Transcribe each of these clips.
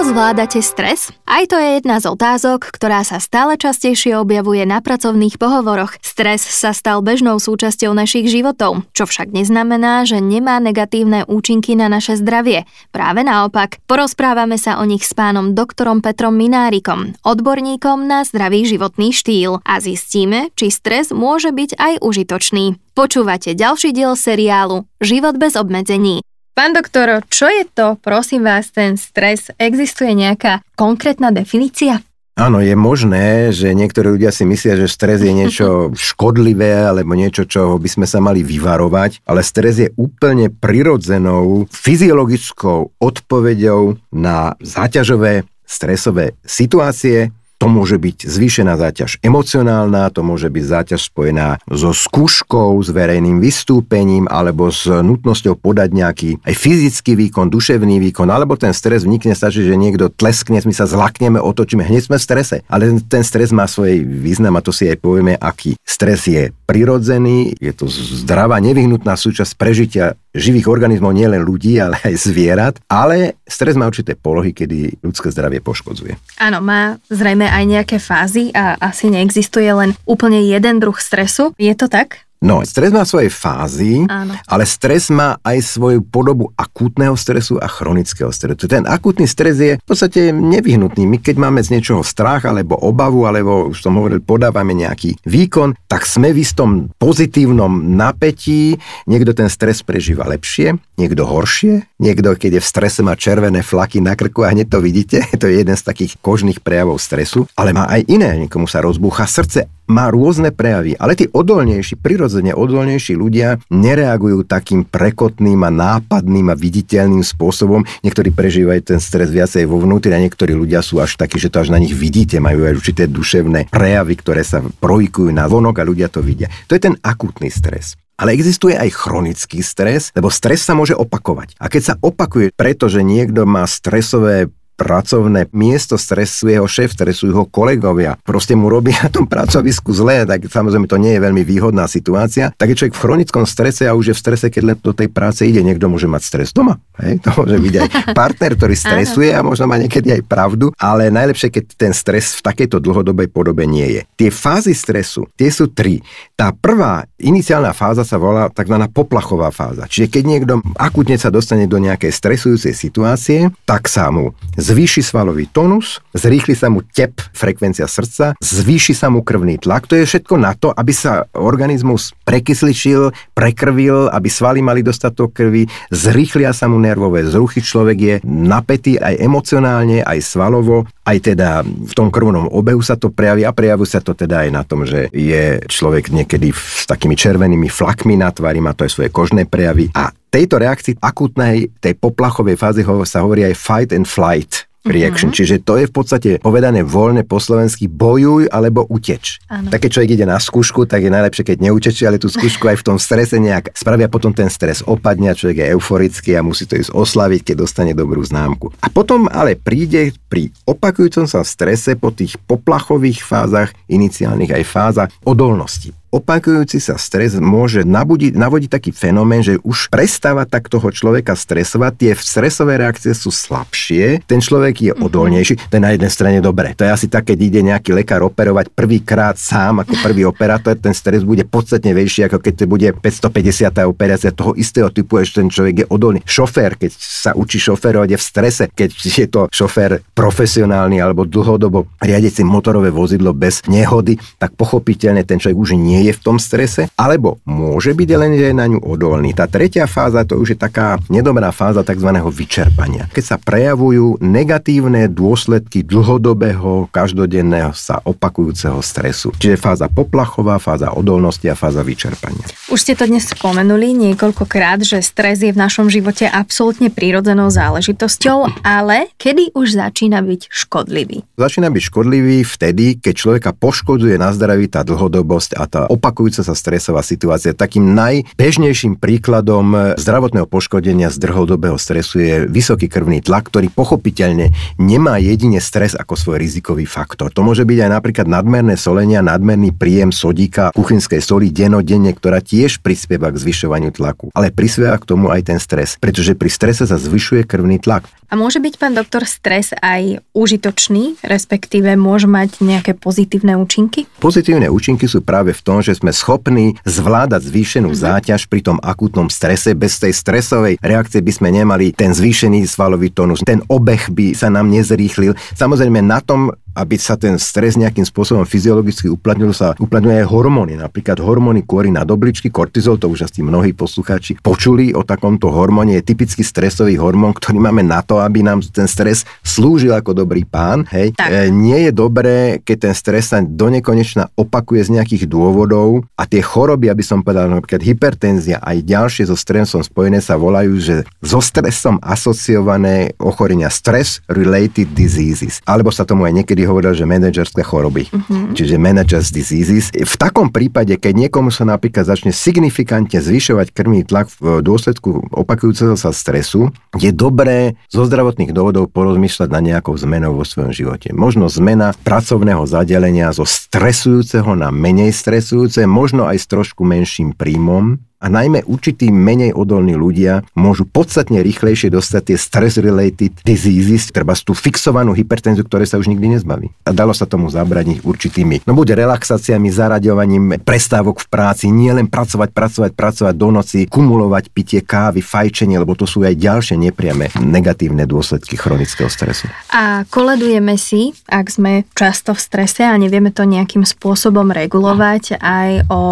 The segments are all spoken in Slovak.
Ako zvládate stres? Aj to je jedna z otázok, ktorá sa stále častejšie objavuje na pracovných pohovoroch. Stres sa stal bežnou súčasťou našich životov, čo však neznamená, že nemá negatívne účinky na naše zdravie. Práve naopak, porozprávame sa o nich s pánom doktorom Petrom Minárikom, odborníkom na zdravý životný štýl a zistíme, či stres môže byť aj užitočný. Počúvate ďalší diel seriálu Život bez obmedzení. Pán doktor, čo je to, prosím vás, ten stres? Existuje nejaká konkrétna definícia? Áno, je možné, že niektorí ľudia si myslia, že stres je niečo škodlivé alebo niečo, čo by sme sa mali vyvarovať, ale stres je úplne prirodzenou fyziologickou odpoveďou na záťažové stresové situácie, to môže byť zvýšená záťaž emocionálna, to môže byť záťaž spojená so skúškou, s verejným vystúpením alebo s nutnosťou podať nejaký aj fyzický výkon, duševný výkon, alebo ten stres vnikne, stačí, že niekto tleskne, my sa zlakneme, otočíme, hneď sme v strese. Ale ten stres má svoj význam a to si aj povieme, aký. Stres je prirodzený, je to zdravá, nevyhnutná súčasť prežitia živých organizmov, nielen ľudí, ale aj zvierat, ale stres má určité polohy, kedy ľudské zdravie poškodzuje. Áno, má zrejme aj nejaké fázy a asi neexistuje len úplne jeden druh stresu. Je to tak? No, stres má svoje fázy, Áno. ale stres má aj svoju podobu akútneho stresu a chronického stresu. Ten akútny stres je v podstate nevyhnutný. My keď máme z niečoho strach alebo obavu, alebo už som hovoril, podávame nejaký výkon, tak sme v istom pozitívnom napätí. Niekto ten stres prežíva lepšie, niekto horšie, niekto keď je v strese má červené flaky na krku a hneď to vidíte, to je jeden z takých kožných prejavov stresu, ale má aj iné, niekomu sa rozbúcha srdce, má rôzne prejavy, ale tí odolnejší, prirodzene odolnejší ľudia nereagujú takým prekotným a nápadným a viditeľným spôsobom. Niektorí prežívajú ten stres viacej vo vnútri a niektorí ľudia sú až takí, že to až na nich vidíte, majú aj určité duševné prejavy, ktoré sa projikujú na vonok a ľudia to vidia. To je ten akutný stres. Ale existuje aj chronický stres, lebo stres sa môže opakovať. A keď sa opakuje, pretože niekto má stresové pracovné miesto stresuje ho šéf, stresujú ho kolegovia. Proste mu robí na tom pracovisku zle, tak samozrejme to nie je veľmi výhodná situácia. Tak je človek v chronickom strese a už je v strese, keď len do tej práce ide. Niekto môže mať stres doma. Hej? To môže byť aj partner, ktorý stresuje a možno má niekedy aj pravdu, ale najlepšie, keď ten stres v takejto dlhodobej podobe nie je. Tie fázy stresu, tie sú tri. Tá prvá iniciálna fáza sa volá tzv. poplachová fáza. Čiže keď niekto akutne sa dostane do nejakej stresujúcej situácie, tak sa mu zvýši svalový tonus, zrýchli sa mu tep, frekvencia srdca, zvýši sa mu krvný tlak. To je všetko na to, aby sa organizmus prekysličil, prekrvil, aby svaly mali dostatok krvi, zrýchlia sa mu nervové zruchy, človek je napätý aj emocionálne, aj svalovo, aj teda v tom krvnom obehu sa to prejaví a prejavuje sa to teda aj na tom, že je človek niekedy s takými červenými flakmi na tvári, má to aj svoje kožné prejavy. A tejto reakcii akutnej, tej poplachovej fázy sa hovorí aj fight and flight reaction. Mm-hmm. Čiže to je v podstate povedané voľne po slovensky bojuj alebo uteč. Ano. Tak keď človek ide na skúšku, tak je najlepšie, keď neutečie, ale tú skúšku aj v tom strese nejak spravia, potom ten stres opadne a človek je euforický a musí to ísť oslaviť, keď dostane dobrú známku. A potom ale príde pri opakujúcom sa strese po tých poplachových fázach, iniciálnych aj fázach odolnosti opakujúci sa stres môže nabudiť, navodiť taký fenomén, že už prestáva tak toho človeka stresovať, tie stresové reakcie sú slabšie, ten človek je mhm. odolnejší, to je na jednej strane dobré. To je asi tak, keď ide nejaký lekár operovať prvýkrát sám ako prvý operátor, ten stres bude podstatne väčší, ako keď to bude 550. operácia toho istého typu, že ten človek je odolný. Šofér, keď sa učí šoférovať, je v strese, keď je to šofér profesionálny alebo dlhodobo riadiaci motorové vozidlo bez nehody, tak pochopiteľne ten človek už nie nie je v tom strese, alebo môže byť len, že je na ňu odolný. Tá tretia fáza to už je taká nedobrá fáza tzv. vyčerpania. Keď sa prejavujú negatívne dôsledky dlhodobého, každodenného sa opakujúceho stresu. Čiže fáza poplachová, fáza odolnosti a fáza vyčerpania. Už ste to dnes spomenuli niekoľkokrát, že stres je v našom živote absolútne prírodzenou záležitosťou, ale kedy už začína byť škodlivý? Začína byť škodlivý vtedy, keď človeka poškodzuje na zdraví tá dlhodobosť a tá opakujúca sa stresová situácia. Takým najbežnejším príkladom zdravotného poškodenia z dlhodobého stresu je vysoký krvný tlak, ktorý pochopiteľne nemá jedine stres ako svoj rizikový faktor. To môže byť aj napríklad nadmerné solenia, nadmerný príjem sodíka, kuchynskej soli denodenne, ktorá tiež prispieva k zvyšovaniu tlaku. Ale prispieva k tomu aj ten stres, pretože pri strese sa zvyšuje krvný tlak. A môže byť, pán doktor, stres aj užitočný, respektíve môže mať nejaké pozitívne účinky? Pozitívne účinky sú práve v tom, že sme schopní zvládať zvýšenú mm-hmm. záťaž pri tom akutnom strese. Bez tej stresovej reakcie by sme nemali ten zvýšený svalový tónus, ten obeh by sa nám nezrýchlil. Samozrejme na tom aby sa ten stres nejakým spôsobom fyziologicky uplatnil, sa uplatňuje aj hormóny. Napríklad hormóny kôry na dobličky, kortizol, to už asi mnohí poslucháči počuli o takomto hormóne. Je typický stresový hormón, ktorý máme na to, aby nám ten stres slúžil ako dobrý pán. Hej. E, nie je dobré, keď ten stres sa do nekonečna opakuje z nejakých dôvodov a tie choroby, aby som povedal, napríklad hypertenzia aj ďalšie so stresom spojené sa volajú, že so stresom asociované ochorenia stress related diseases. Alebo sa tomu aj niekedy niekedy hovoril, že manažerské choroby, uh-huh. čiže managers diseases. V takom prípade, keď niekomu sa napríklad začne signifikantne zvyšovať krvný tlak v dôsledku opakujúceho sa stresu, je dobré zo zdravotných dôvodov porozmýšľať na nejakou zmenou vo svojom živote. Možno zmena pracovného zadelenia zo stresujúceho na menej stresujúce, možno aj s trošku menším príjmom, a najmä určití menej odolní ľudia môžu podstatne rýchlejšie dostať tie stress-related diseases, treba tú fixovanú hypertenziu, ktoré sa už nikdy nezbaví. A dalo sa tomu zabraniť určitými, no buď relaxáciami, zaraďovaním prestávok v práci, nie len pracovať, pracovať, pracovať do noci, kumulovať pitie kávy, fajčenie, lebo to sú aj ďalšie nepriame negatívne dôsledky chronického stresu. A koledujeme si, ak sme často v strese a nevieme to nejakým spôsobom regulovať, aj o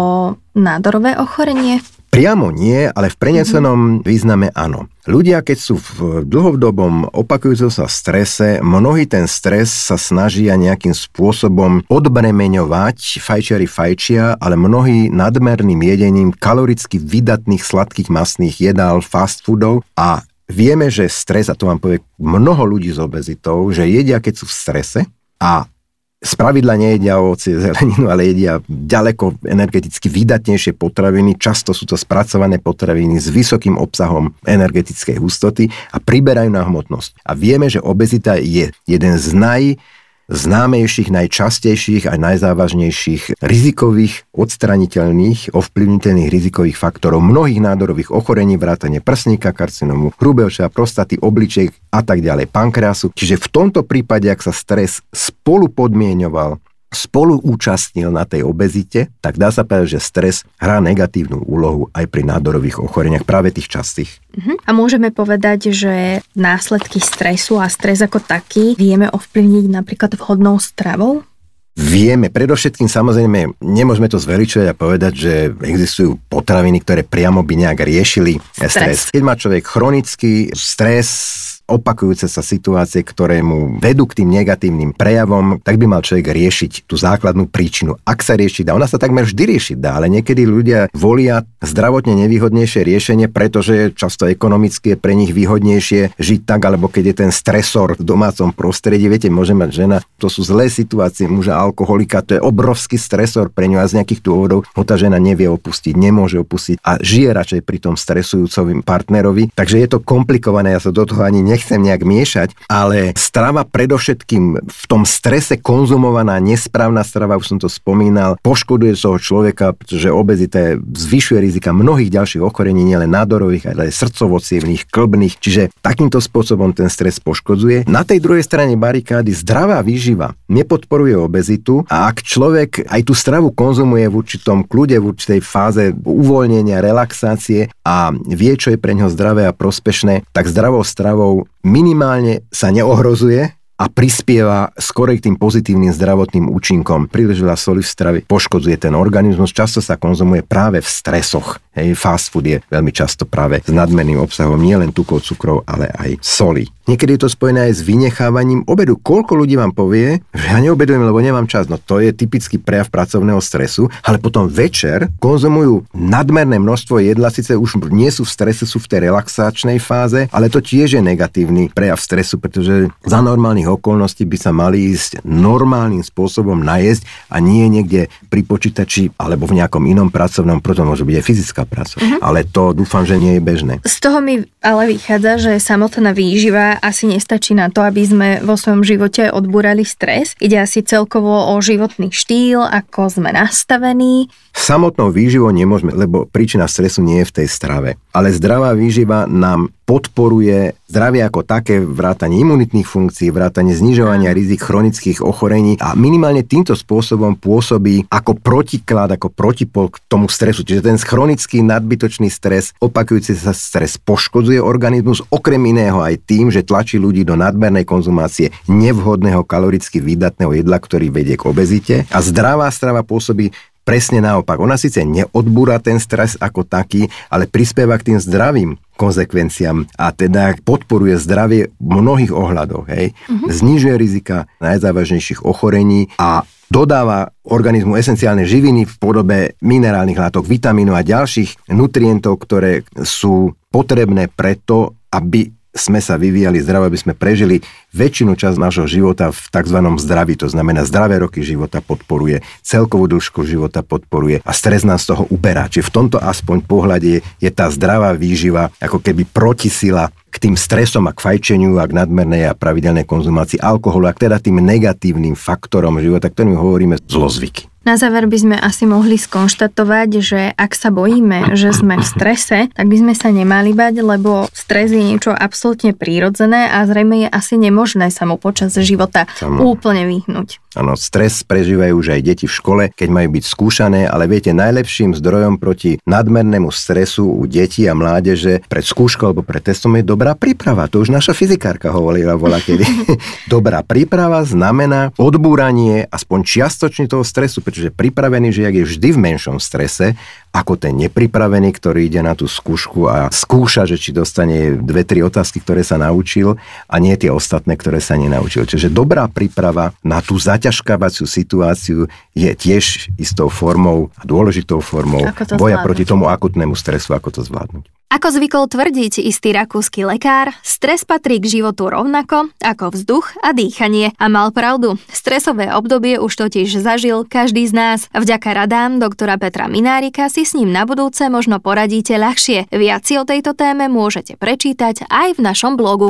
nádorové ochorenie? Priamo nie, ale v prenesenom význame áno. Ľudia, keď sú v dlhodobom opakujúcom sa strese, mnohý ten stres sa snažia nejakým spôsobom odbremeňovať, fajčiari fajčia, ale mnohí nadmerným jedením kaloricky vydatných sladkých masných jedál, fast foodov a vieme, že stres, a to vám povie mnoho ľudí s obezitou, že jedia, keď sú v strese a z pravidla nejedia ovocie, zeleninu, ale jedia ďaleko energeticky vydatnejšie potraviny. Často sú to spracované potraviny s vysokým obsahom energetickej hustoty a priberajú na hmotnosť. A vieme, že obezita je jeden z naj známejších, najčastejších a najzávažnejších rizikových, odstraniteľných, ovplyvniteľných rizikových faktorov mnohých nádorových ochorení, vrátane prsníka, karcinomu, hrubého prostaty, obličiek a tak ďalej, pankreasu. Čiže v tomto prípade, ak sa stres spolu podmienoval spolu účastnil na tej obezite, tak dá sa povedať, že stres hrá negatívnu úlohu aj pri nádorových ochoreniach, práve tých častých. Uh-huh. A môžeme povedať, že následky stresu a stres ako taký vieme ovplyvniť napríklad vhodnou stravou? Vieme, predovšetkým samozrejme, nemôžeme to zveličovať a povedať, že existujú potraviny, ktoré priamo by nejak riešili stres. stres. Keď má človek chronický stres, opakujúce sa situácie, ktoré mu vedú k tým negatívnym prejavom, tak by mal človek riešiť tú základnú príčinu. Ak sa riešiť dá, ona sa takmer vždy riešiť dá, ale niekedy ľudia volia zdravotne nevýhodnejšie riešenie, pretože často ekonomicky je pre nich výhodnejšie žiť tak, alebo keď je ten stresor v domácom prostredí, viete, môže mať žena, to sú zlé situácie muža alkoholika, to je obrovský stresor pre ňu a z nejakých dôvodov ho tá žena nevie opustiť, nemôže opustiť a žije radšej pri tom stresujúcom partnerovi. Takže je to komplikované, ja sa do toho ani nech nechcem nejak miešať, ale strava predovšetkým v tom strese konzumovaná nesprávna strava, už som to spomínal, poškoduje toho človeka, pretože obezita zvyšuje rizika mnohých ďalších ochorení, nielen nádorových, ale aj srdcovocievných, klbných, čiže takýmto spôsobom ten stres poškodzuje. Na tej druhej strane barikády zdravá výživa nepodporuje obezitu a ak človek aj tú stravu konzumuje v určitom kľude, v určitej fáze uvoľnenia, relaxácie a vie, čo je pre neho zdravé a prospešné, tak zdravou stravou minimálne sa neohrozuje a prispieva skôr k tým pozitívnym zdravotným účinkom. Príliš veľa soli v strave poškodzuje ten organizmus, často sa konzumuje práve v stresoch. Hej, fast food je veľmi často práve s nadmerným obsahom nielen tukov, cukrov, ale aj soli. Niekedy je to spojené aj s vynechávaním obedu. Koľko ľudí vám povie, že ja neobedujem, lebo nemám čas. No to je typický prejav pracovného stresu, ale potom večer konzumujú nadmerné množstvo jedla, síce už nie sú v strese, sú v tej relaxačnej fáze, ale to tiež je negatívny prejav stresu, pretože za normálnych okolností by sa mali ísť normálnym spôsobom najesť a nie niekde pri počítači alebo v nejakom inom pracovnom, preto môže byť aj fyzická práca. Uh-huh. Ale to dúfam, že nie je bežné. Z toho mi ale vychádza, že samotná výživa asi nestačí na to, aby sme vo svojom živote odbúrali stres. Ide asi celkovo o životný štýl, ako sme nastavení. Samotnou výživou nemôžeme, lebo príčina stresu nie je v tej strave. Ale zdravá výživa nám podporuje zdravie ako také, vrátanie imunitných funkcií, vrátanie znižovania rizik chronických ochorení a minimálne týmto spôsobom pôsobí ako protiklad, ako protipol k tomu stresu. Čiže ten chronický nadbytočný stres, opakujúci sa stres poškodzuje organizmus, okrem iného aj tým, že tlačí ľudí do nadmernej konzumácie nevhodného kaloricky výdatného jedla, ktorý vedie k obezite a zdravá strava pôsobí presne naopak. Ona síce neodbúra ten stres ako taký, ale prispieva k tým zdravým konsekvenciám a teda podporuje zdravie v mnohých ohľadoch. Hej. Uh-huh. Znižuje rizika najzávažnejších ochorení a dodáva organizmu esenciálne živiny v podobe minerálnych látok, vitamínov a ďalších nutrientov, ktoré sú potrebné preto, aby sme sa vyvíjali zdravo, aby sme prežili väčšinu časť nášho života v tzv. zdraví. To znamená, zdravé roky života podporuje, celkovú dĺžku života podporuje a stres nás z toho uberá. Čiže v tomto aspoň pohľade je tá zdravá výživa ako keby protisila k tým stresom a k fajčeniu a k nadmernej a pravidelnej konzumácii alkoholu a teda tým negatívnym faktorom života, ktorým hovoríme zlozvyky. Na záver by sme asi mohli skonštatovať, že ak sa bojíme, že sme v strese, tak by sme sa nemali bať, lebo stres je niečo absolútne prírodzené a zrejme je asi nemožné sa mu počas života Samo. úplne vyhnúť. Áno, stres prežívajú už aj deti v škole, keď majú byť skúšané, ale viete, najlepším zdrojom proti nadmernému stresu u detí a mládeže pred skúškou alebo pred testom je dobrá príprava. To už naša fyzikárka hovorila vola kedy. dobrá príprava znamená odbúranie aspoň čiastočne toho stresu, pretože pripravený žiak je vždy v menšom strese ako ten nepripravený, ktorý ide na tú skúšku a skúša, že či dostane dve, tri otázky, ktoré sa naučil a nie tie ostatné, ktoré sa nenaučil. Čiže dobrá príprava na tú zaťažkávaciu situáciu je tiež istou formou a dôležitou formou boja zvládnuť. proti tomu akutnému stresu, ako to zvládnuť. Ako zvykol tvrdiť istý rakúsky lekár, stres patrí k životu rovnako ako vzduch a dýchanie. A mal pravdu. Stresové obdobie už totiž zažil každý z nás. Vďaka radám doktora Petra Minárika si s ním na budúce možno poradíte ľahšie. Viac si o tejto téme môžete prečítať aj v našom blogu.